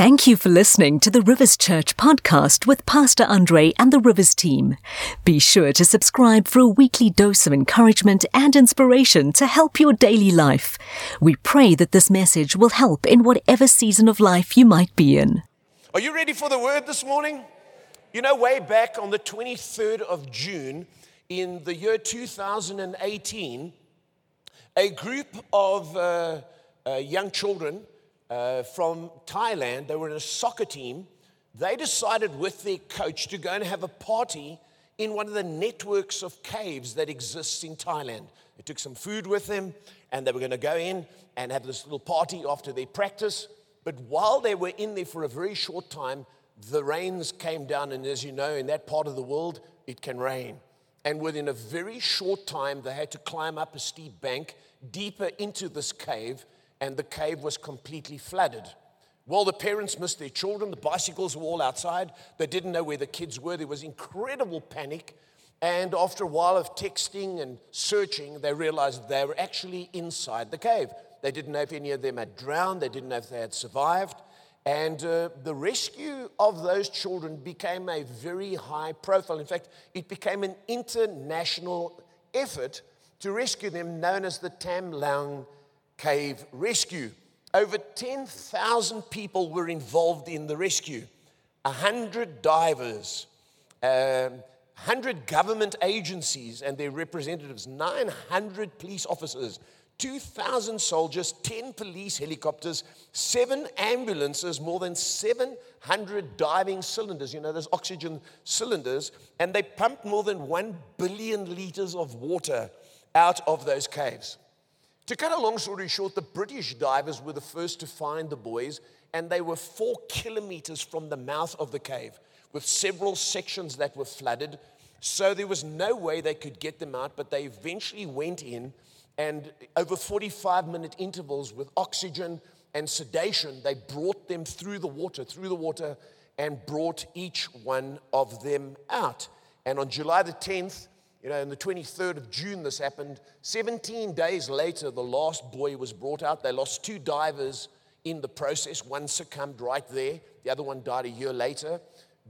Thank you for listening to the Rivers Church podcast with Pastor Andre and the Rivers team. Be sure to subscribe for a weekly dose of encouragement and inspiration to help your daily life. We pray that this message will help in whatever season of life you might be in. Are you ready for the word this morning? You know, way back on the 23rd of June in the year 2018, a group of uh, uh, young children uh, from Thailand. They were in a soccer team. They decided with their coach to go and have a party in one of the networks of caves that exists in Thailand. They took some food with them and they were going to go in and have this little party after their practice. But while they were in there for a very short time, the rains came down. And as you know, in that part of the world, it can rain. And within a very short time, they had to climb up a steep bank deeper into this cave and the cave was completely flooded. Well, the parents missed their children. The bicycles were all outside. They didn't know where the kids were. There was incredible panic. And after a while of texting and searching, they realized they were actually inside the cave. They didn't know if any of them had drowned, they didn't know if they had survived. And uh, the rescue of those children became a very high profile. In fact, it became an international effort to rescue them, known as the Tham Luang cave rescue. Over 10,000 people were involved in the rescue 100 divers, um, 100 government agencies and their representatives, 900 police officers, 2,000 soldiers, 10 police helicopters, seven ambulances, more than 700 diving cylinders. You know, those oxygen cylinders. And they pumped more than 1 billion liters of water out of those caves. To cut a long story short, the British divers were the first to find the boys, and they were four kilometers from the mouth of the cave with several sections that were flooded. So there was no way they could get them out, but they eventually went in, and over 45 minute intervals with oxygen and sedation, they brought them through the water, through the water, and brought each one of them out. And on July the 10th, you know, on the 23rd of June, this happened. 17 days later, the last boy was brought out. They lost two divers in the process. One succumbed right there, the other one died a year later.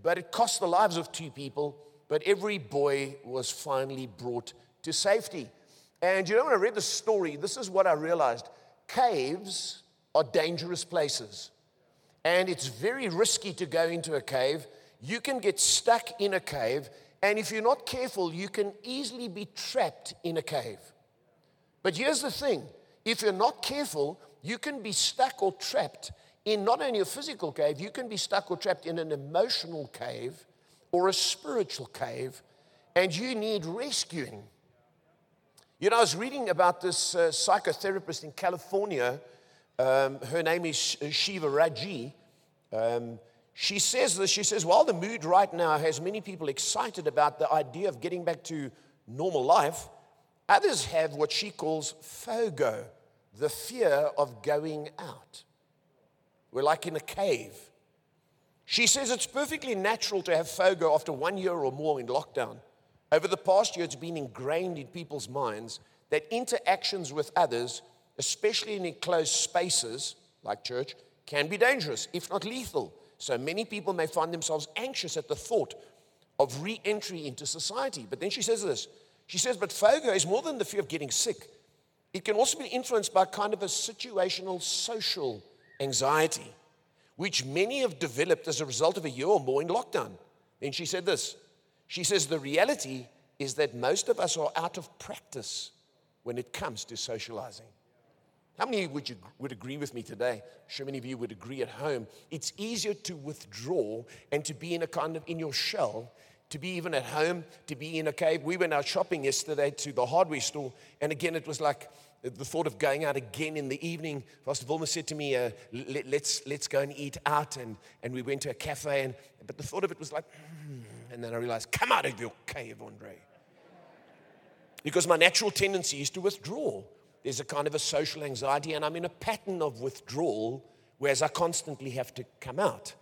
But it cost the lives of two people, but every boy was finally brought to safety. And you know, when I read the story, this is what I realized caves are dangerous places. And it's very risky to go into a cave. You can get stuck in a cave and if you're not careful, you can easily be trapped in a cave. But here's the thing if you're not careful, you can be stuck or trapped in not only a physical cave, you can be stuck or trapped in an emotional cave or a spiritual cave, and you need rescuing. You know, I was reading about this uh, psychotherapist in California. Um, her name is Sheva Rajaee. Um, she says this she says, while the mood right now has many people excited about the idea of getting back to normal life, others have what she calls FOGO, the fear of going out. We're like in a cave. She says it's perfectly natural to have FOGO after one year or more in lockdown. Over the past year, it's been ingrained in people's minds that interactions with others, especially in enclosed spaces like church, can be dangerous, if not lethal. So many people may find themselves anxious at the thought of re entry into society. But then she says this she says, but FOGO is more than the fear of getting sick. It can also be influenced by kind of a situational social anxiety, which many have developed as a result of a year or more in lockdown. Then she said this She says, the reality is that most of us are out of practice when it comes to socializing. How many would you would agree with me today? Sure, many of you would agree at home. It's easier to withdraw and to be in a kind of in your shell, to be even at home, to be in a cave. We went out shopping yesterday to the hardware store, and again, it was like the thought of going out again in the evening. Pastor Wilma said to me, uh, let, us let's, let's go and eat out, and, and we went to a cafe, and but the thought of it was like, hmm. and then I realized, come out of your cave, Andre, because my natural tendency is to withdraw there's a kind of a social anxiety, and I'm in a pattern of withdrawal, whereas I constantly have to come out.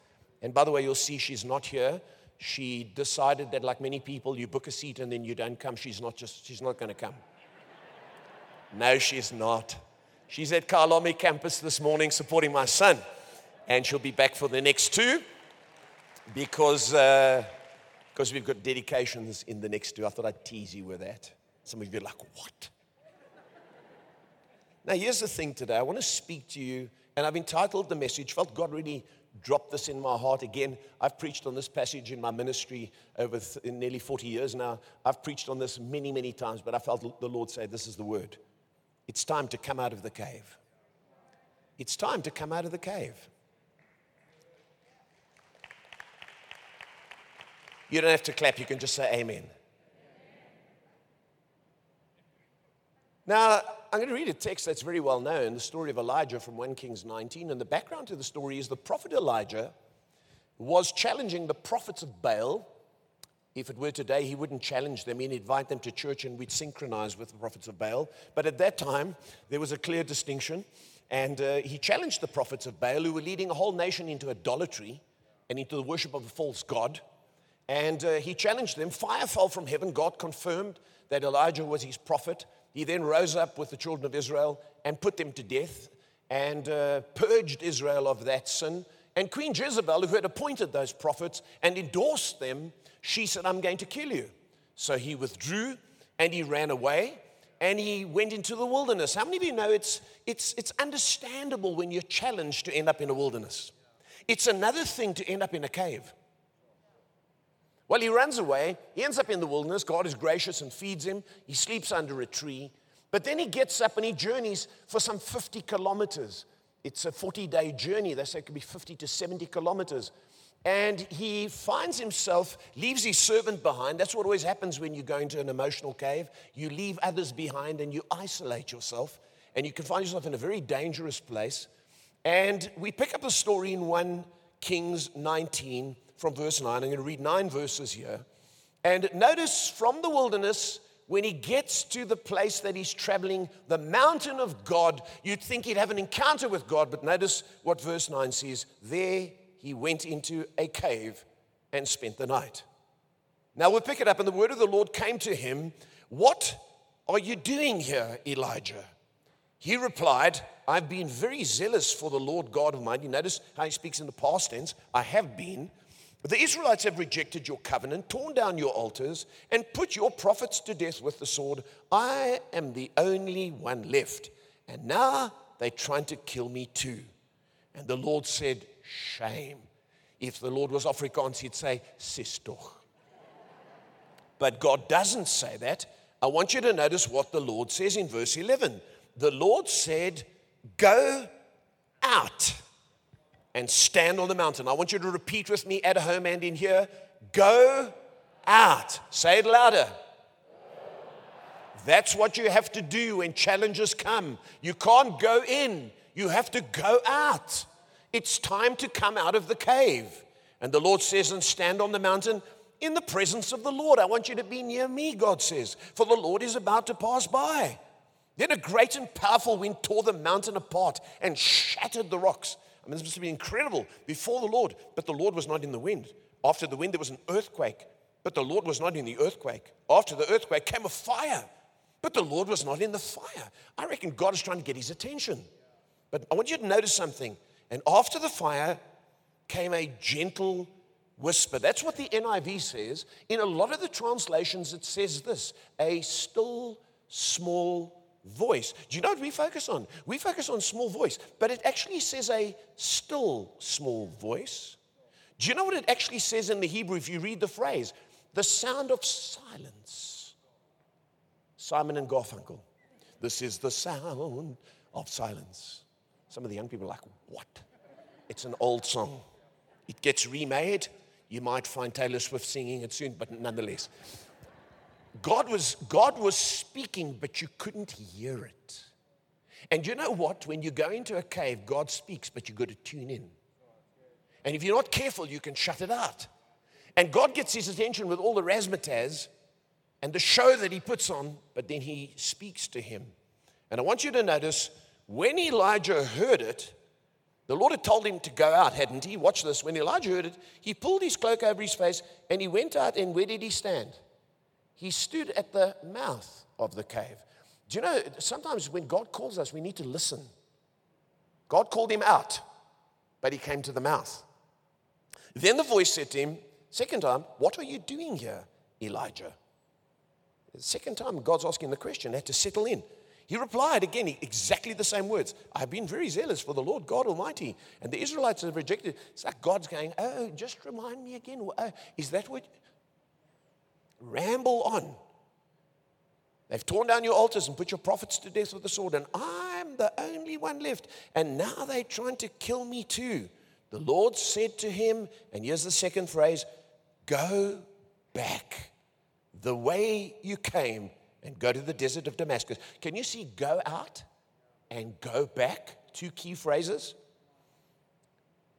And by the way, you'll see she's not here. She decided that, like many people, you book a seat and then you don't come. She's not just, she's not going to come. No, she's not. She's at Kyalami campus this morning supporting my son. and she'll be back for the next two because, uh, because we've got dedications in the next two. I thought I'd tease you with that. Some of you are like, what? Now, here's the thing today. I want to speak to you, and I've entitled the message, felt God really dropped this in my heart again. I've preached on this passage in my ministry over th- nearly 40 years now. I've preached on this many, many times, but I felt the Lord say, This is the word. It's time to come out of the cave. It's time to come out of the cave. You don't have to clap, you can just say amen. Now, I'm going to read a text that's very well known, the story of Elijah from 1 Kings 19. And the background to the story is the prophet Elijah was challenging the prophets of Baal. If it were today, he wouldn't challenge them. He'd invite them to church and we'd synchronize with the prophets of Baal. But at that time, there was a clear distinction. And uh, he challenged the prophets of Baal who were leading a whole nation into idolatry and into the worship of a false god. And uh, he challenged them. Fire fell from heaven. God confirmed that Elijah was his prophet. He then rose up with the children of Israel and put them to death and uh, purged Israel of that sin. And Queen Jezebel, who had appointed those prophets and endorsed them, she said, I'm going to kill you. So he withdrew and he ran away and he went into the wilderness. How many of you know it's, it's, it's understandable when you're challenged to end up in a wilderness? It's another thing to end up in a cave. Well, he runs away. He ends up in the wilderness. God is gracious and feeds him. He sleeps under a tree. But then he gets up and he journeys for some 50 kilometers. It's a 40 day journey. They say it could be 50 to 70 kilometers. And he finds himself, leaves his servant behind. That's what always happens when you go into an emotional cave. You leave others behind and you isolate yourself. And you can find yourself in a very dangerous place. And we pick up the story in 1 Kings 19 from verse 9. I'm going to read nine verses here. And notice from the wilderness, when he gets to the place that he's traveling, the mountain of God, you'd think he'd have an encounter with God, but notice what verse 9 says. There he went into a cave and spent the night. Now we'll pick it up, and the word of the Lord came to him. What are you doing here, Elijah? He replied, I've been very zealous for the Lord God Almighty. Notice how he speaks in the past tense. I have been. The Israelites have rejected your covenant, torn down your altars, and put your prophets to death with the sword. I am the only one left. And now they're trying to kill me too. And the Lord said, Shame. If the Lord was Afrikaans, he'd say, Sistoch. But God doesn't say that. I want you to notice what the Lord says in verse 11. The Lord said, Go out and stand on the mountain. I want you to repeat with me at home and in here go out. Say it louder. That's what you have to do when challenges come. You can't go in, you have to go out. It's time to come out of the cave. And the Lord says, and stand on the mountain in the presence of the Lord. I want you to be near me, God says, for the Lord is about to pass by. Then a great and powerful wind tore the mountain apart and shattered the rocks. I mean, this must be incredible before the Lord, but the Lord was not in the wind. After the wind, there was an earthquake, but the Lord was not in the earthquake. After the earthquake came a fire, but the Lord was not in the fire. I reckon God is trying to get his attention. But I want you to notice something. And after the fire came a gentle whisper. That's what the NIV says. In a lot of the translations, it says this a still small voice. Do you know what we focus on? We focus on small voice, but it actually says a still small voice. Do you know what it actually says in the Hebrew if you read the phrase? The sound of silence. Simon and Garfunkel. This is the sound of silence. Some of the young people are like, what? It's an old song. It gets remade. You might find Taylor Swift singing it soon, but nonetheless. God was, God was speaking, but you couldn't hear it. And you know what? When you go into a cave, God speaks, but you've got to tune in. And if you're not careful, you can shut it out. And God gets his attention with all the razzmatazz and the show that he puts on, but then he speaks to him. And I want you to notice when Elijah heard it, the Lord had told him to go out, hadn't he? Watch this. When Elijah heard it, he pulled his cloak over his face and he went out. And where did he stand? He stood at the mouth of the cave. Do you know, sometimes when God calls us, we need to listen. God called him out. but he came to the mouth. Then the voice said to him, Second time, what are you doing here, Elijah? The second time, God's asking the question, had to settle in. He replied again, exactly the same words. I've been very zealous for the Lord God Almighty. And the Israelites have rejected. It's like God's going, Oh, just remind me again. Oh, is that what? Ramble on. They've torn down your altars and put your prophets to death with the sword, and I'm the only one left. And now they're trying to kill me too. The Lord said to him, and here's the second phrase go back the way you came and go to the desert of Damascus. Can you see go out and go back? Two key phrases.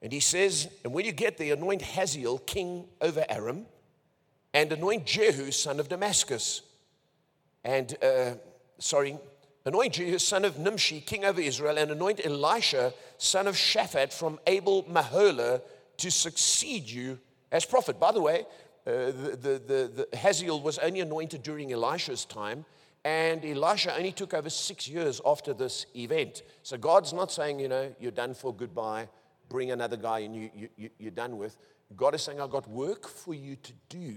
And he says, and when you get there, anoint Hazael king over Aram, and anoint Jehu son of Damascus. And, uh, sorry, anoint Jehu son of Nimshi king over Israel, and anoint Elisha son of Shaphat from Abel Meholah to succeed you as prophet. By the way, uh, the, the, the, Hazael was only anointed during Elisha's time, and Elisha only took over six years after this event. So God's not saying, you know, you're done for goodbye, bring another guy and you, you, you're done with. God is saying, I've got work for you to do.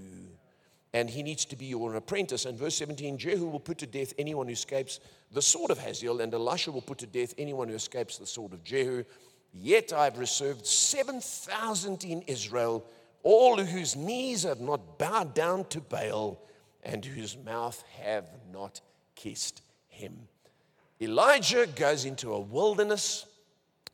And he needs to be your apprentice. And verse 17 Jehu will put to death anyone who escapes the sword of Hazael, and Elisha will put to death anyone who escapes the sword of Jehu. Yet I've reserved 7,000 in Israel all whose knees have not bowed down to Baal and whose mouth have not kissed him. Elijah goes into a wilderness,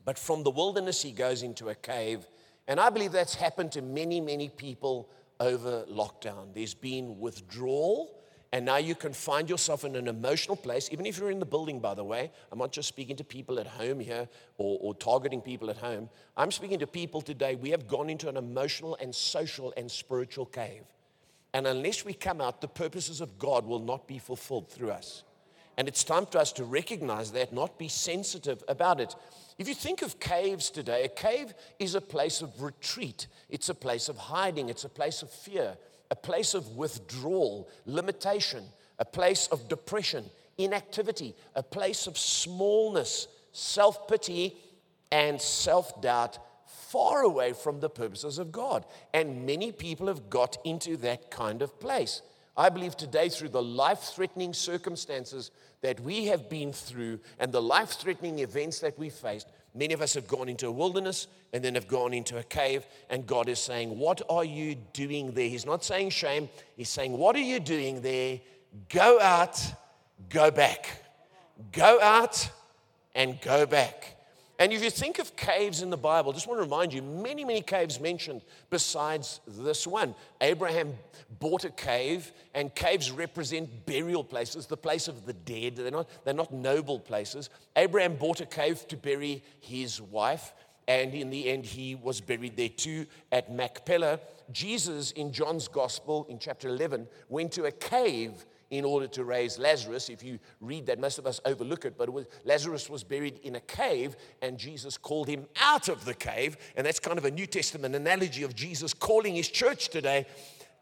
but from the wilderness he goes into a cave. And I believe that's happened to many, many people over lockdown. There's been withdrawal and now you can find yourself in an emotional place, even if you're in the building, by the way. I'm not just speaking to people at home here or, or, targeting people at home. I'm speaking to people today. We have gone into an emotional and social and spiritual cave. And unless we come out, the purposes of God will not be fulfilled through us. And it's time for us to recognize that, not be sensitive about it. If you think of caves today, a cave is a place of retreat, it's a place of hiding, it's a place of fear a place of withdrawal, limitation, a place of depression, inactivity, a place of smallness, self pity, and self doubt, far away from the purposes of God. And many people have got into that kind of place. I believe today, through the life threatening circumstances that we have been through and the life threatening events that we faced, Many of us have gone into a wilderness and then have gone into a cave, and God is saying, What are you doing there? He's not saying shame, He's saying, What are you doing there? Go out, go back. Go out and go back. And if you think of caves in the Bible, just want to remind you many, many caves mentioned besides this one. Abraham bought a cave, and caves represent burial places, the place of the dead. They're not, they're not noble places. Abraham bought a cave to bury his wife, and in the end, he was buried there too at Machpelah. Jesus, in John's Gospel, in chapter 11, went to a cave in order to raise Lazarus. If you read that, most of us overlook it, but it was, Lazarus was buried in a cave, and Jesus called him out of the cave. And that's kind of a New Testament analogy of Jesus calling his church today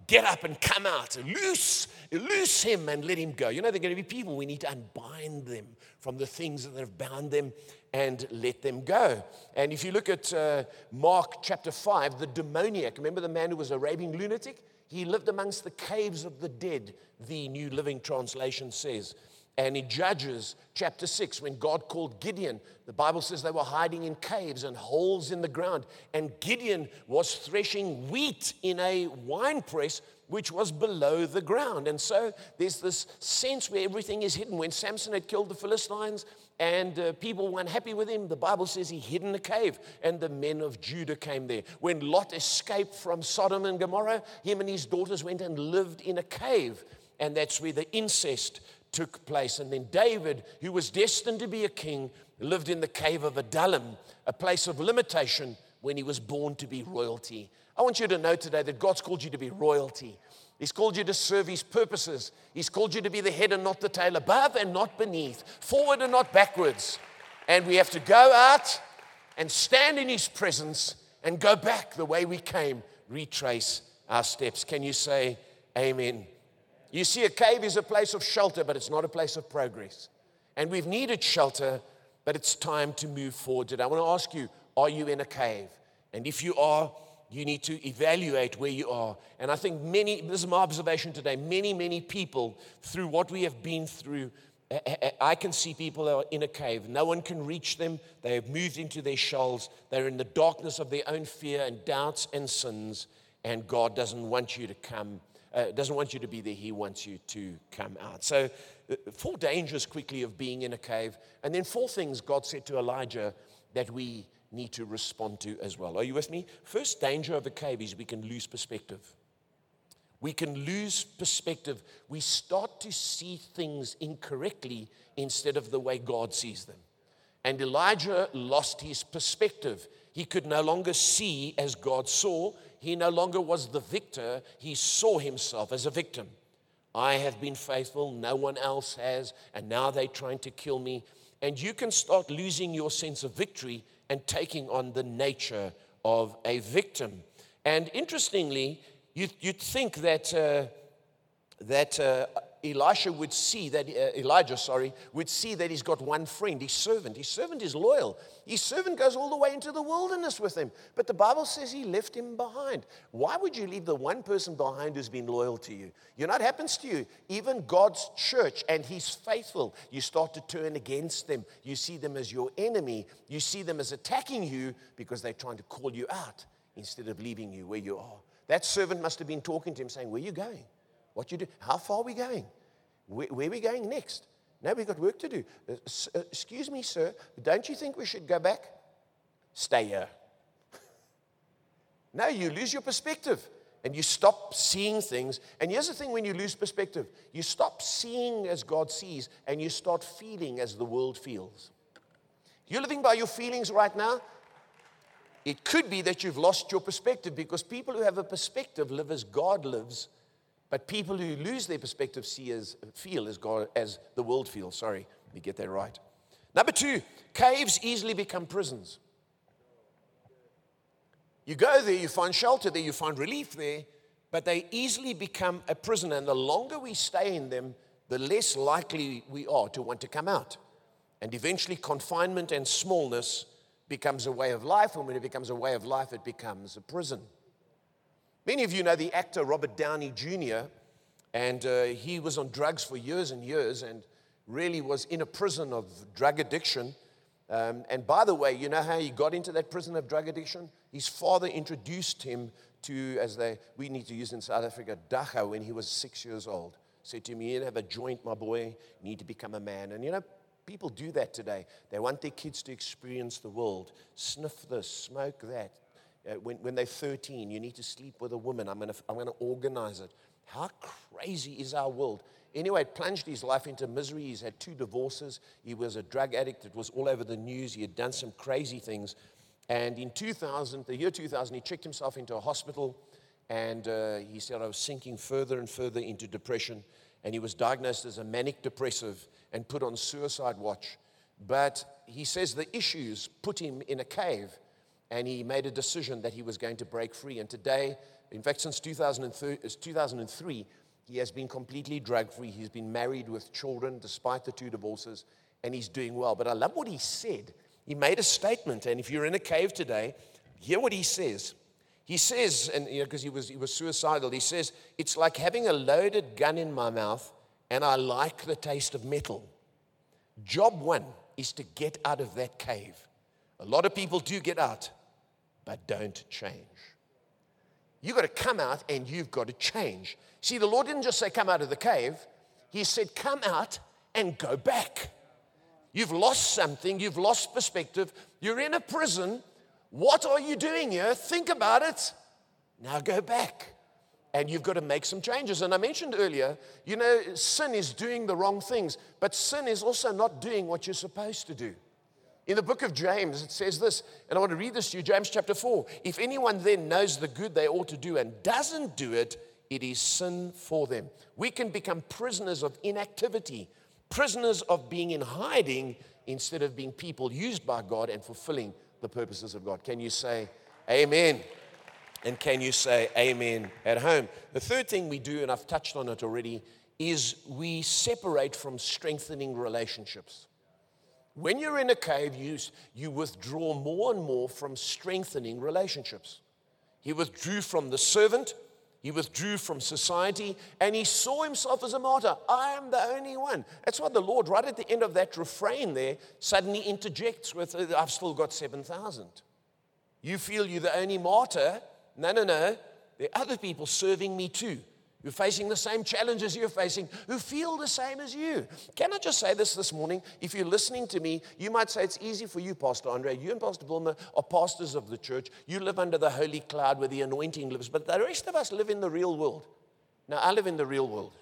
get up and come out, loose, loose him and let him go. You know, there are going to be people, we need to unbind them from the things that have bound them and let them go. And if you look at uh, Mark chapter 5, the demoniac, remember the man who was a raving lunatic? He lived amongst the caves of the dead, the New Living Translation says. And in Judges chapter 6, when God called Gideon, the Bible says they were hiding in caves and holes in the ground. And Gideon was threshing wheat in a wine press which was below the ground. And so there's this sense where everything is hidden. When Samson had killed the Philistines, and uh, people weren't happy with him. The Bible says he hid in a cave, and the men of Judah came there. When Lot escaped from Sodom and Gomorrah, him and his daughters went and lived in a cave, and that's where the incest took place. And then David, who was destined to be a king, lived in the cave of Adullam, a place of limitation when he was born to be royalty. I want you to know today that God's called you to be royalty. He's called you to serve His purposes. He's called you to be the head and not the tail, above and not beneath, forward and not backwards. And we have to go out and stand in His presence and go back the way we came, retrace our steps. Can you say amen? You see, a cave is a place of shelter, but it's not a place of progress. And we've needed shelter, but it's time to move forward today. I want to ask you Are you in a cave? And if you are, you need to evaluate where you are. And I think many, this is my observation today, many, many people, through what we have been through, I can see people are in a cave. No one can reach them. They have moved into their shells. They're in the darkness of their own fear and doubts and sins. And God doesn't want you to come, uh, doesn't want you to be there. He wants you to come out. So, uh, four dangers quickly of being in a cave. And then four things God said to Elijah that we need to respond to as well. Are you with me? First danger of the cave is we can lose perspective. We can lose perspective. We start to see things incorrectly instead of the way God sees them. And Elijah lost his perspective. He could no longer see as God saw. He no longer was the victor. He saw himself as a victim. I have been faithful, no one else has, and now they're trying to kill me. And you can start losing your sense of victory and taking on the nature of a victim. And interestingly, you'd, you'd think that, uh, that uh, Elisha would see that, uh, Elijah, sorry, would see that he's got one friend, his servant. His servant is loyal. His servant goes all the way into the wilderness with him. But the Bible says he left him behind. Why would you leave the one person behind who's been loyal to you? You know what happens to you? Even God's church, and he's faithful, you start to turn against them. You see them as your enemy. You see them as attacking you because they're trying to call you out instead of leaving you where you are. That servant must have been talking to him saying, Where are you going? What you do? How far are we going? Where, where are we going next? Now we've got work to do. Uh, uh, excuse me, sir, don't you think we should go back? Stay here. now you lose your perspective and you stop seeing things. And here's the thing when you lose perspective you stop seeing as God sees and you start feeling as the world feels. You're living by your feelings right now. It could be that you've lost your perspective because people who have a perspective live as God lives but people who lose their perspective see as, feel as, God, as the world feels. Sorry, let me get that right. Number two, caves easily become prisons. You go there, you find shelter there, you find relief there, but they easily become a prison. And the longer we stay in them, the less likely we are to want to come out. And eventually, confinement and smallness becomes a way of life. And when it becomes a way of life, it becomes a prison. Many of you know the actor Robert Downey Jr., and uh, he was on drugs for years and years and really was in a prison of drug addiction. Um, and by the way, you know how he got into that prison of drug addiction? His father introduced him to, as they, we need to use in South Africa, dagga when he was six years old. Said to me, you have a joint, my boy, you need to become a man. And you know, people do that today. They want their kids to experience the world, sniff this, smoke that, when, when they're 13, you need to sleep with a woman. I'm going to I'm going to organize it. How crazy is our world? Anyway, it plunged his life into misery. He's had two divorces. He was a drug addict. It was all over the news. He had done some crazy things. And in 2000, the year 2000, he checked himself into a hospital and uh, he said, I was sinking further and further into depression. And he was diagnosed as a manic depressive and put on suicide watch. But he says the issues put him in a cave and he made a decision that he was going to break free. And today, in fact, since 2003, he has been completely drug free. He's been married with children despite the two divorces, and he's doing well. But I love what he said. He made a statement, and if you're in a cave today, hear what he says. He says, and you know, because he was, he was suicidal, he says, It's like having a loaded gun in my mouth, and I like the taste of metal. Job one is to get out of that cave. A lot of people do get out, but don't change. You've got to come out and you've got to change. See, the Lord didn't just say, Come out of the cave, He said, Come out and go back. You've lost something, you've lost perspective, you're in a prison. What are you doing here? Think about it. Now go back. And you've got to make some changes. And I mentioned earlier, you know, sin is doing the wrong things, but sin is also not doing what you're supposed to do. In the book of James, it says this, and I want to read this to you James chapter 4. If anyone then knows the good they ought to do and doesn't do it, it is sin for them. We can become prisoners of inactivity, prisoners of being in hiding instead of being people used by God and fulfilling the purposes of God. Can you say amen? And can you say amen at home? The third thing we do, and I've touched on it already, is we separate from strengthening relationships When you're in a cave, you, you withdraw more and more from strengthening relationships. He withdrew from the servant, he withdrew from society, and he saw himself as a martyr. I am the only one. That's why the Lord, right at the end of that refrain there, suddenly interjects with, uh, I've still got 7,000. You feel you're the only martyr? No, no, no. There are other people serving me too who are facing the same challenges you're facing, who feel the same as you. Can I just say this this morning? If you're listening to me, you might say it's easy for you, Pastor Andre. You and Pastor Wilma are pastors of the church. You live under the holy cloud where the anointing lives, but the rest of us live in the real world. Now, I live in the real world.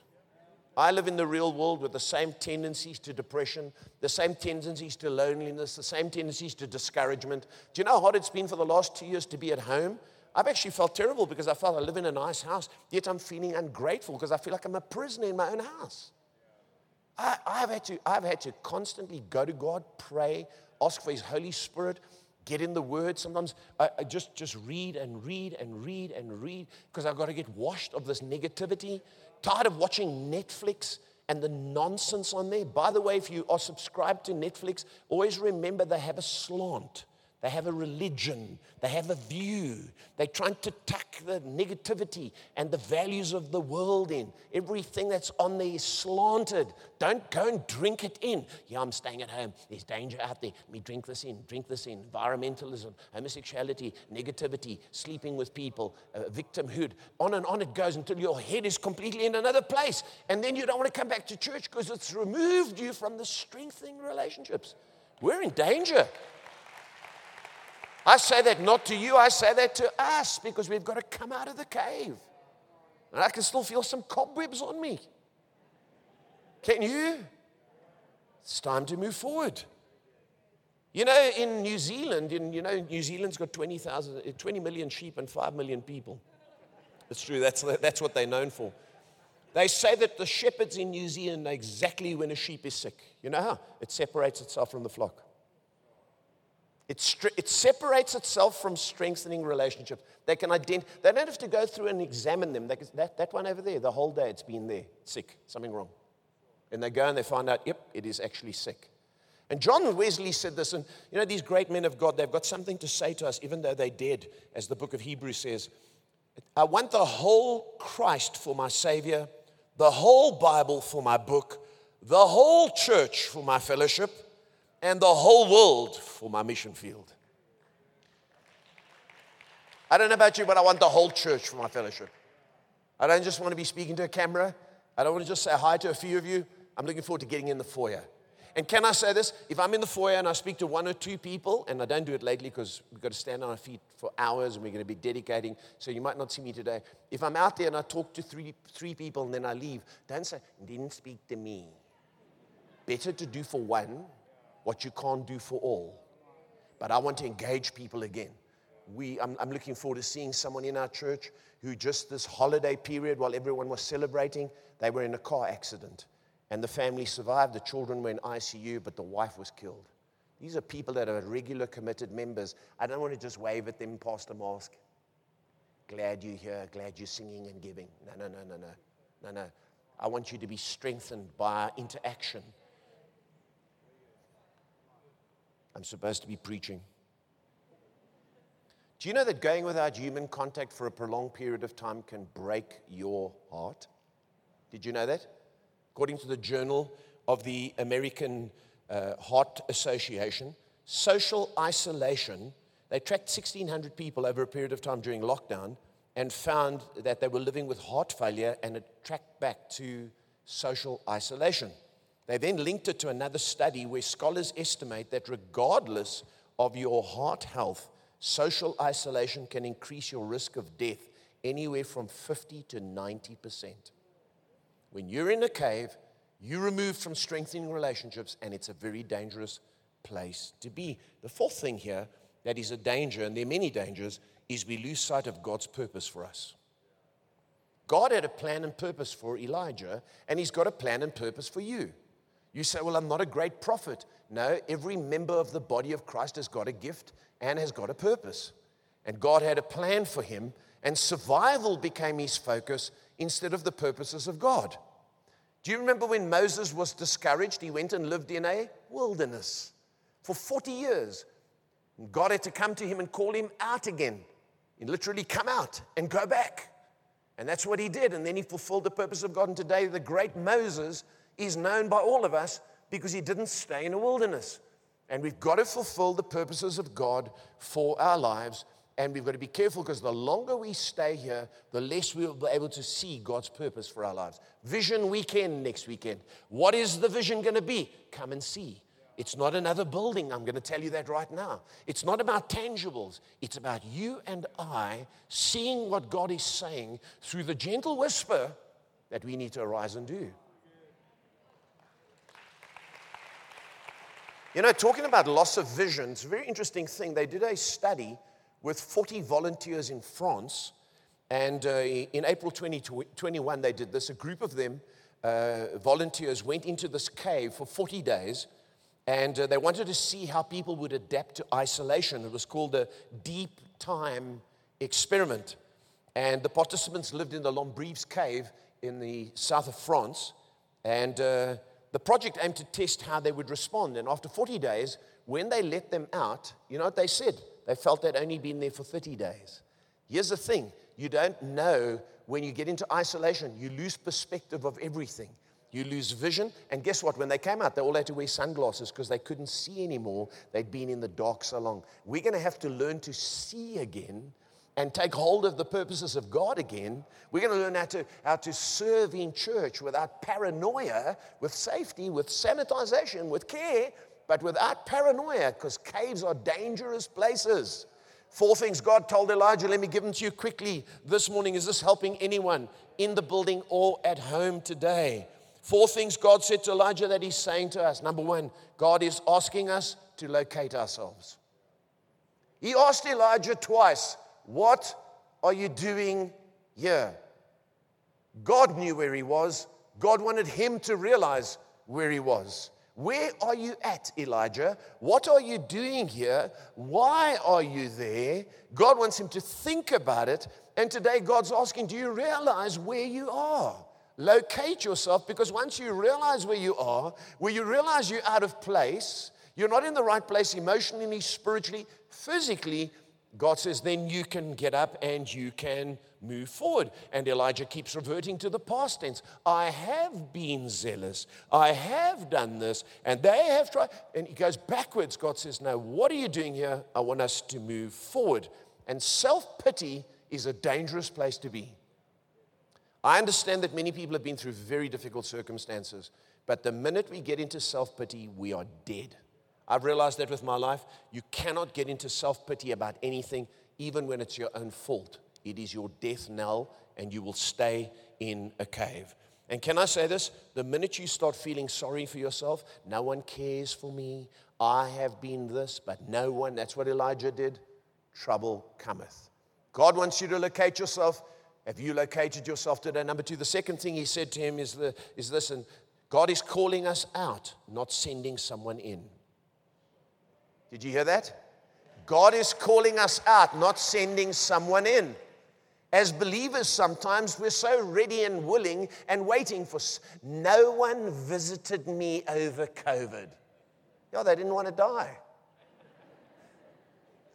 I live in the real world with the same tendencies to depression, the same tendencies to loneliness, the same tendencies to discouragement. Do you know how hard it's been for the last two years to be at home? I've actually felt terrible because I felt I live in a nice house, yet I'm feeling ungrateful because I feel like I'm a prisoner in my own house. I, have had to, I've had to constantly go to God, pray, ask for His Holy Spirit, get in the Word. Sometimes I, I just, just read and read and read and read because I've got to get washed of this negativity. Tired of watching Netflix and the nonsense on there. By the way, if you are subscribed to Netflix, always remember they have a slant. They have a religion. They have a view. They're trying to tuck the negativity and the values of the world in. Everything that's on there is slanted. Don't go and drink it in. Yeah, I'm staying at home. There's danger out there. Let me drink this in, drink this in. Environmentalism, homosexuality, negativity, sleeping with people, uh, victimhood. On and on it goes until your head is completely in another place. And then you don't want to come back to church because it's removed you from the strengthening relationships. We're in danger. I say that not to you, I say that to us because we've got to come out of the cave. And I can still feel some cobwebs on me. Can you? It's time to move forward. You know, in New Zealand, in, you know, New Zealand's got 20, uh, 20 million sheep and 5 million people. It's true, that's, that's what they're known for. They say that the shepherds in New Zealand know exactly when a sheep is sick. You know how? It separates itself from the flock. It, it separates itself from strengthening relationships. They can identify, they don't have to go through and examine them. Can, that, that one over there, the whole day it's been there, sick, something wrong. And they go and they find out, yep, it is actually sick. And John Wesley said this, and you know, these great men of God, they've got something to say to us, even though they're dead, as the book of Hebrews says. I want the whole Christ for my Savior, the whole Bible for my book, the whole church for my fellowship and the whole world for my mission field. I don't know about you, but I want the whole church for my fellowship. I don't just want to be speaking to a camera. I don't want to just say hi to a few of you. I'm looking forward to getting in the foyer. And can I say this? If I'm in the foyer and I speak to one or two people, and I don't do it lately because we've got to stand on our feet for hours and we're going to be dedicating, so you might not see me today. If I'm out there and I talk to three, three people and then I leave, don't say, didn't speak to me. Better to do for one what you can't do for all. But I want to engage people again. We, I'm, I'm looking forward to seeing someone in our church who, just this holiday period while everyone was celebrating, they were in a car accident. And the family survived. The children were in ICU, but the wife was killed. These are people that are regular committed members. I don't want to just wave at them past the mask. Glad you're here. Glad you're singing and giving. No, no, no, no, no. No, no. I want you to be strengthened by interaction I'm supposed to be preaching. Do you know that going without human contact for a prolonged period of time can break your heart? Did you know that? According to the Journal of the American uh, Heart Association, social isolation, they tracked 1,600 people over a period of time during lockdown and found that they were living with heart failure and it tracked back to social isolation. They then linked it to another study where scholars estimate that regardless of your heart health, social isolation can increase your risk of death anywhere from 50 to 90%. When you're in a cave, you're removed from strengthening relationships, and it's a very dangerous place to be. The fourth thing here that is a danger, and there are many dangers, is we lose sight of God's purpose for us. God had a plan and purpose for Elijah, and He's got a plan and purpose for you. You say, Well, I'm not a great prophet. No, every member of the body of Christ has got a gift and has got a purpose. And God had a plan for him, and survival became his focus instead of the purposes of God. Do you remember when Moses was discouraged? He went and lived in a wilderness. for 40 years. God had to come to him and call him out again. He literally come out and go back. And that's what he did. And then he fulfilled the purpose of God. And today, the great Moses is known by all of us because he didn't stay in a wilderness. And we've got to fulfill the purposes of God for our lives. And we've got to be careful because the longer we stay here, the less we'll be able to see God's purpose for our lives. Vision weekend next weekend. What is the vision going to be? Come and see. It's not another building. I'm going to tell you that right now. It's not about tangibles. It's about you and I seeing what God is saying through the gentle whisper that we need to arise and do. You know, talking about loss of vision, it's a very interesting thing. They did a study with 40 volunteers in France, and uh, in April 2021, they did this. A group of them, uh, volunteers, went into this cave for 40 days, and uh, they wanted to see how people would adapt to isolation. It was called a deep time experiment. And the participants lived in the Lombrives cave in the south of France, and uh, the project aimed to test how they would respond. And after 40 days, when they let them out, you know what they said? They felt they'd only been there for 30 days. Here's the thing you don't know when you get into isolation, you lose perspective of everything. You lose vision. And guess what? When they came out, they all had to wear sunglasses because they couldn't see anymore. They'd been in the dark so long. We're going to have to learn to see again and take hold of the purposes of God again, we're going to learn how to, how to serve in church without paranoia, with safety, with sanitization, with care, but without paranoia, because caves are dangerous places. Four things God told Elijah, let me give them to you quickly this morning. Is this helping anyone in the building or at home today? Four things God said to Elijah that He's saying to us. Number one, God is asking us to locate ourselves. He asked Elijah twice, what are you doing here? God knew where he was. God wanted him to realize where he was. Where are you at, Elijah? What are you doing here? Why are you there? God wants him to think about it. And today, God's asking, Do you realize where you are? Locate yourself because once you realize where you are, where you realize you're out of place, you're not in the right place emotionally, spiritually, physically, God says, then you can get up and you can move forward. And Elijah keeps reverting to the past tense. I have been zealous. I have done this. And they have tried. And he goes backwards. God says, No, what are you doing here? I want us to move forward. And self pity is a dangerous place to be. I understand that many people have been through very difficult circumstances. But the minute we get into self pity, we are dead. I've realized that with my life. You cannot get into self pity about anything, even when it's your own fault. It is your death knell, and you will stay in a cave. And can I say this? The minute you start feeling sorry for yourself, no one cares for me. I have been this, but no one. That's what Elijah did. Trouble cometh. God wants you to locate yourself. Have you located yourself today? Number two, the second thing he said to him is, the, is this, and God is calling us out, not sending someone in. Did you hear that? God is calling us out, not sending someone in. As believers, sometimes we're so ready and willing and waiting for. No one visited me over COVID. Yeah, they didn't want to die.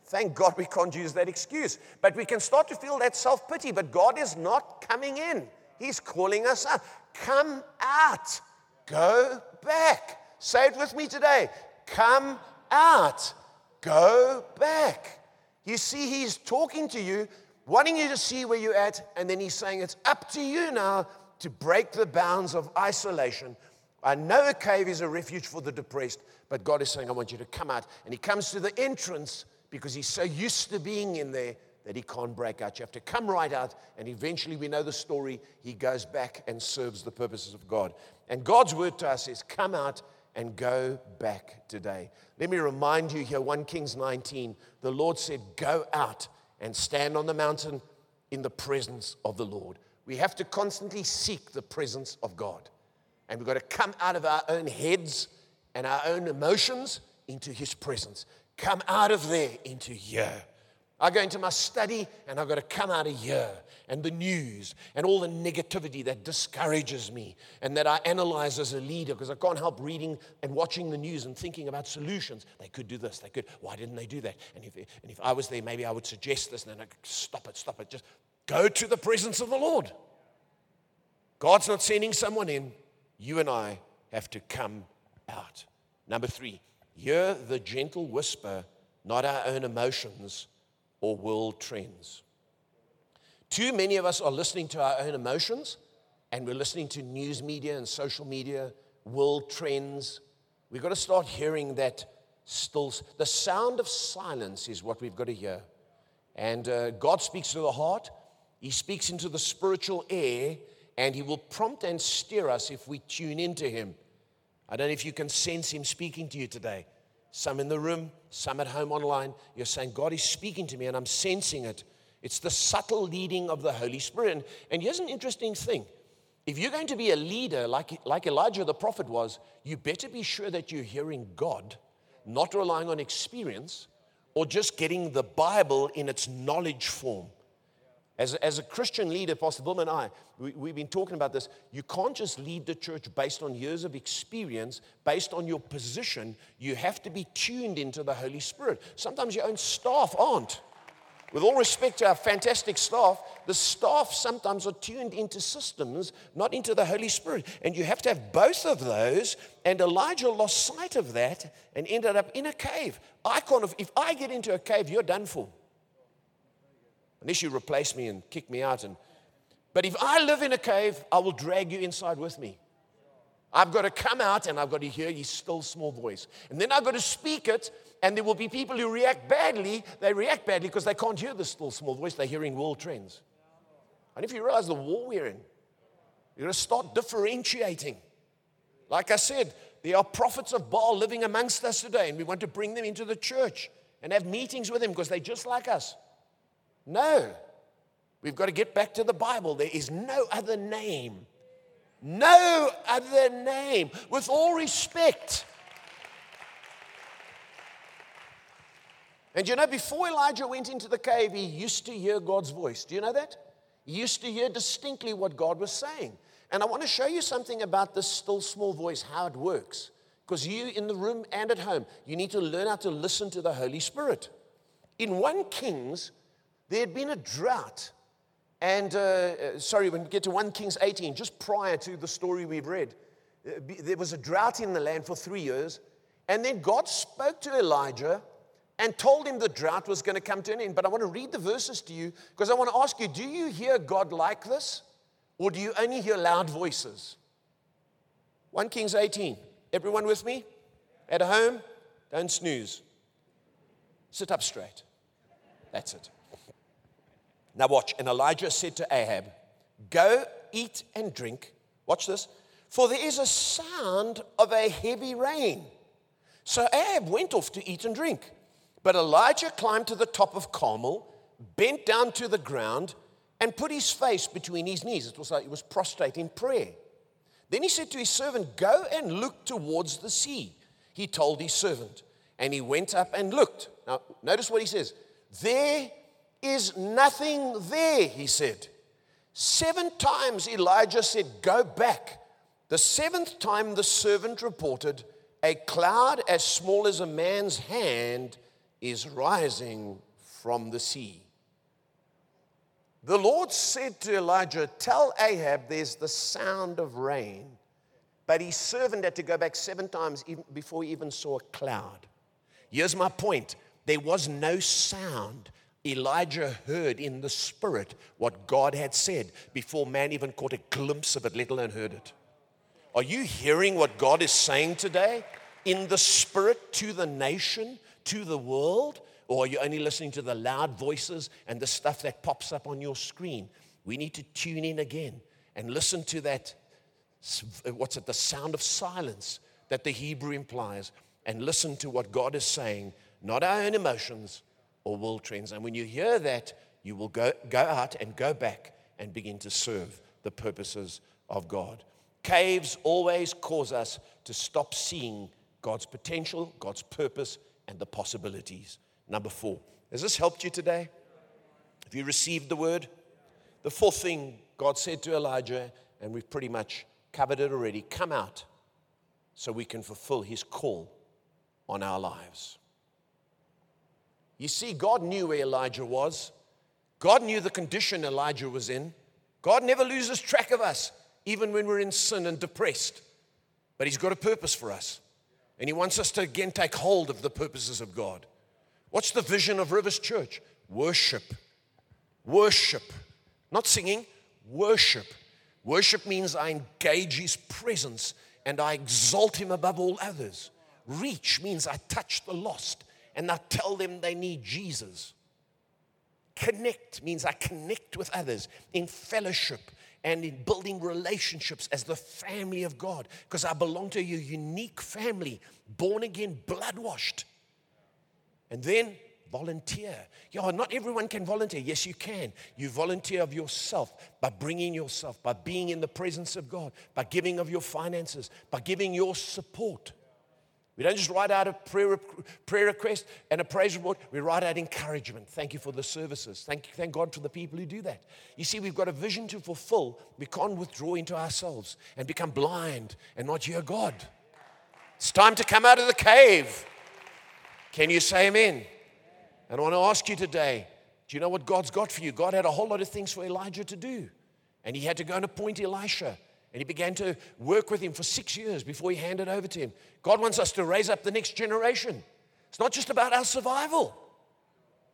Thank God we can't use that excuse. But we can start to feel that self pity. But God is not coming in, He's calling us out. Come out. Go back. Say it with me today. Come out. Go back. You see, he's talking to you, wanting you to see where you're at, and then he's saying, It's up to you now to break the bounds of isolation. I know a cave is a refuge for the depressed, but God is saying, I want you to come out. And he comes to the entrance because he's so used to being in there that he can't break out. You have to come right out, and eventually we know the story. He goes back and serves the purposes of God. And God's word to us is, Come out and go back today. Let me remind you here 1 Kings 19, the Lord said, Go out and stand on the mountain in the presence of the Lord. We have to constantly seek the presence of God. And we've got to come out of our own heads and our own emotions into His presence. Come out of there into here. I go into my study and I've got to come out of here and the news and all the negativity that discourages me and that I analyze as a leader because I can't help reading and watching the news and thinking about solutions. They could do this, they could, why didn't they do that? And if, and if I was there, maybe I would suggest this and then I stop it, stop it. Just go to the presence of the Lord. God's not sending someone in. You and I have to come out. Number three, hear the gentle whisper, not our own emotions or world trends. Too many of us are listening to our own emotions and we're listening to news media and social media, world trends. We've got to start hearing that still. The sound of silence is what we've got to hear. And uh, God speaks to the heart, He speaks into the spiritual air, and He will prompt and steer us if we tune into Him. I don't know if you can sense Him speaking to you today. Some in the room, some at home online, you're saying, God is speaking to me and I'm sensing it. It's the subtle leading of the Holy Spirit. And, and here's an interesting thing. If you're going to be a leader like, like Elijah the prophet was, you better be sure that you're hearing God, not relying on experience or just getting the Bible in its knowledge form. As as a Christian leader, Pastor Bill and I, we, we've been talking about this. You can't just lead the church based on years of experience, based on your position. You have to be tuned into the Holy Spirit. Sometimes your own staff aren't. With all respect to our fantastic staff, the staff sometimes are tuned into systems, not into the Holy Spirit. And you have to have both of those. And Elijah lost sight of that and ended up in a cave. I can't, if I get into a cave, you're done for. Unless you replace me and kick me out. And, but if I live in a cave, I will drag you inside with me. I've got to come out and I've got to hear his still small voice. And then I've got to speak it, and there will be people who react badly. They react badly because they can't hear the still small voice. They're hearing world trends. And if you realize the war we're in, you're going to start differentiating. Like I said, there are prophets of Baal living amongst us today, and we want to bring them into the church and have meetings with them because they're just like us. No. We've got to get back to the Bible. There is no other name. No other name. With all respect. And you know, before Elijah went into the cave, he used to hear God's voice. Do you know that? He used to hear distinctly what God was saying. And I want to show you something about this still small voice, how it works. Because you in the room and at home, you need to learn how to listen to the Holy Spirit. In 1 Kings there had been a drought. And, uh, uh sorry, when we get to 1 Kings 18, just prior to the story we've read, uh, there was a drought in the land for three years. And then God spoke to Elijah and told him the drought was going to come to an end. But I want to read the verses to you because I want to ask you do you hear God like this? Or do you only hear loud voices? 1 Kings 18. Everyone with me? At home? Don't snooze. Sit up straight. That's it. Now, watch. And Elijah said to Ahab, Go eat and drink. Watch this. For there is a sound of a heavy rain. So Ahab went off to eat and drink. But Elijah climbed to the top of Carmel, bent down to the ground, and put his face between his knees. It was like he was prostrate in prayer. Then he said to his servant, Go and look towards the sea. He told his servant, and he went up and looked. Now, notice what he says. There is nothing there, he said. Seven times Elijah said, Go back. The seventh time the servant reported, A cloud as small as a man's hand is rising from the sea. The Lord said to Elijah, Tell Ahab there's the sound of rain. But his servant had to go back seven times even before he even saw a cloud. Here's my point there was no sound. Elijah heard in the spirit what God had said before man even caught a glimpse of it, let alone heard it. Are you hearing what God is saying today in the spirit to the nation, to the world? Or are you only listening to the loud voices and the stuff that pops up on your screen? We need to tune in again and listen to that, what's it, the sound of silence that the Hebrew implies, and listen to what God is saying, not our own emotions or world trends. And when you hear that, you will go, go out and go back and begin to serve the purposes of God. Caves always cause us to stop seeing God's potential, God's purpose, and the possibilities. Number four, Has this helped you today? Have you received the word? The fourth thing God said to Elijah, and we've pretty much covered it already come out so we can fulfill his call on our lives. You see, God knew where Elijah was, God knew the condition Elijah was in. God never loses track of us, even when we're in sin and depressed. But He's got a purpose for us. And He wants us to again take hold of the purposes of God. What's the vision of Rivers Church? Worship. Worship. Not singing, worship. Worship means I engage His presence and I exalt Him above all others. Reach means I touch the lost and I tell them they need Jesus. Connect means I connect with others in fellowship and in building relationships as the family of God because I belong to a unique family, born again, blood washed. And then volunteer. Yeah, not everyone can volunteer. Yes, you can. You volunteer of yourself by bringing yourself, by being in the presence of God, by giving of your finances, by giving your support. We don't just write out a prayer, prayer request and a praise report. We write out encouragement. Thank you for the services. Thank, you, thank God for the people who do that. You see, we've got a vision to fulfill. We can't withdraw into ourselves and become blind and not hear God. It's time to come out of the cave. Can you say amen? And I want to ask you today do you know what God's got for you? God had a whole lot of things for Elijah to do. And he had to go and appoint Elisha. And he began to work with him for six years before he handed over to him. God wants us to raise up the next generation. It's not just about our survival.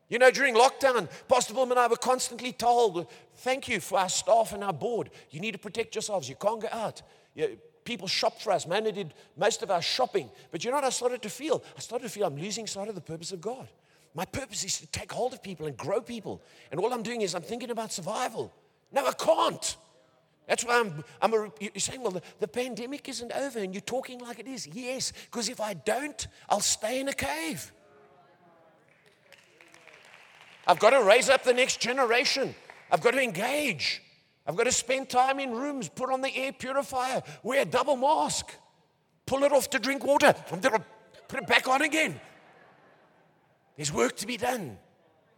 You know, during lockdown, Pastor Wilma and I were constantly told, thank you for our staff and our board. You need to protect yourselves. You can't go out. You, people shop for us. Man, they did most of our shopping. But you know what I started to feel? I started to feel I'm losing sight of the purpose of God. My purpose is to take hold of people and grow people. And all I'm doing is I'm thinking about survival. No, I can't. That's why I'm, I'm a, you're saying, well, the, the pandemic isn't over and you're talking like it is. Yes, because if I don't, I'll stay in a cave. I've got to raise up the next generation. I've got to engage. I've got to spend time in rooms, put on the air purifier, wear a double mask, pull it off to drink water, put it back on again. There's work to be done.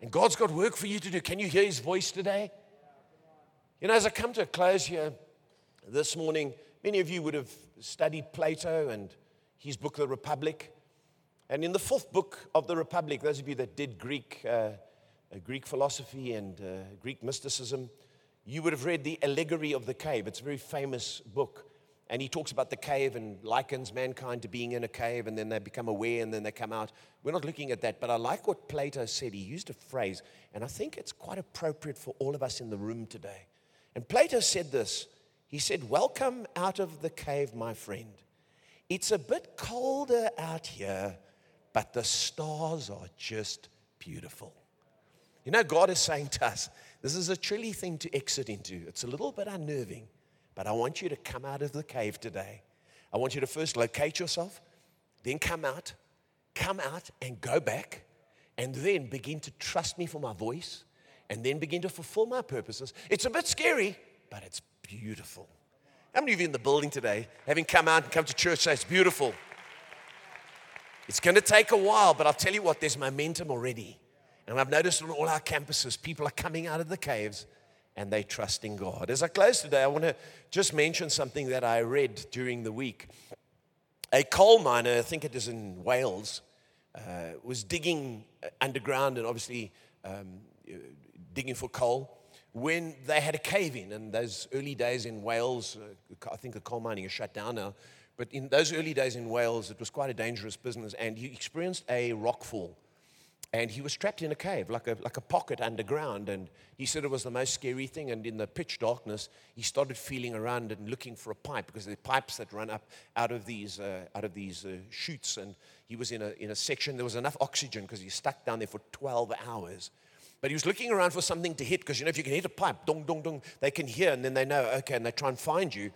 And God's got work for you to do. Can you hear his voice today? You know, as I come to a close here this morning, many of you would have studied Plato and his book, The Republic. And in the fourth book of The Republic, those of you that did Greek, uh, uh, Greek philosophy and uh, Greek mysticism, you would have read The Allegory of the Cave. It's a very famous book. And he talks about the cave and likens mankind to being in a cave, and then they become aware and then they come out. We're not looking at that, but I like what Plato said. He used a phrase, and I think it's quite appropriate for all of us in the room today. And Plato said this He said, Welcome out of the cave, my friend. It's a bit colder out here, but the stars are just beautiful. You know, God is saying to us, this is a chilly thing to exit into. It's a little bit unnerving, but I want you to come out of the cave today. I want you to first locate yourself, then come out, come out and go back, and then begin to trust me for my voice, and then begin to fulfill my purposes. It's a bit scary, but it's beautiful. How many of you in the building today, having come out and come to church, say it's beautiful? It's going to take a while, but I'll tell you what, there's momentum already. And I've noticed on all our campuses, people are coming out of the caves and they trust in God. As I close today, I want to just mention something that I read during the week. A coal miner, I think it is in Wales, uh, was digging underground and obviously um, digging for coal when they had a cave in. And those early days in Wales, uh, I think the coal mining is shut down now, but in those early days in Wales, it was quite a dangerous business. And he experienced a rockfall. And he was trapped in a cave, like a, like a pocket underground. And he said it was the most scary thing. And in the pitch darkness, he started feeling around and looking for a pipe because there are pipes that run up out of these, uh, out of these uh, chutes. And he was in a, in a section, there was enough oxygen because he stuck down there for 12 hours. But he was looking around for something to hit because, you know, if you can hit a pipe, dong, dong, dong, they can hear and then they know, okay, and they try and find you.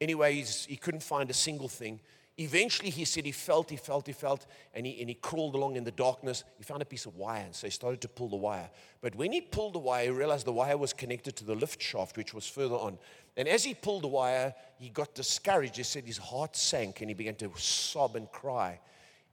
Anyway, he couldn't find a single thing. Eventually, he said he felt, he felt, he felt, and he, and he crawled along in the darkness. He found a piece of wire, and so he started to pull the wire. But when he pulled the wire, he realized the wire was connected to the lift shaft, which was further on. And as he pulled the wire, he got discouraged. He said his heart sank, and he began to sob and cry.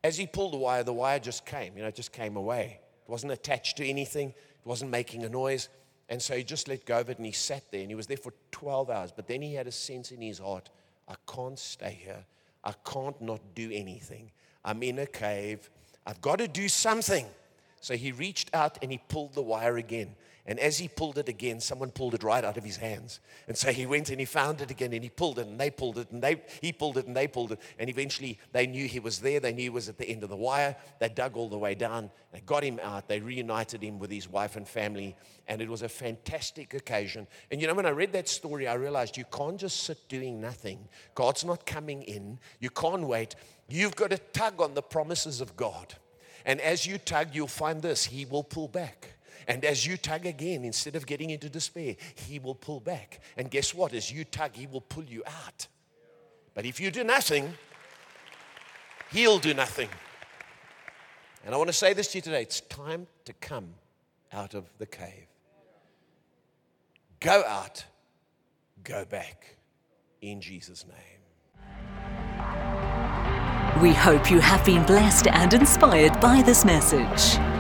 As he pulled the wire, the wire just came, you know, it just came away. It wasn't attached to anything, it wasn't making a noise. And so he just let go of it and he sat there and he was there for 12 hours. But then he had a sense in his heart I can't stay here. I can't not do anything. I'm in a cave. I've got to do something. So he reached out and he pulled the wire again. And as he pulled it again, someone pulled it right out of his hands. And so he went and he found it again and he pulled it and they pulled it and they, he pulled it and they pulled it. And eventually they knew he was there. They knew he was at the end of the wire. They dug all the way down. They got him out. They reunited him with his wife and family. And it was a fantastic occasion. And you know, when I read that story, I realized you can't just sit doing nothing. God's not coming in. You can't wait. You've got to tug on the promises of God. And as you tug, you'll find this He will pull back. And as you tug again, instead of getting into despair, He will pull back. And guess what? As you tug, He will pull you out. But if you do nothing, He'll do nothing. And I want to say this to you today it's time to come out of the cave. Go out, go back in Jesus' name. We hope you have been blessed and inspired by this message.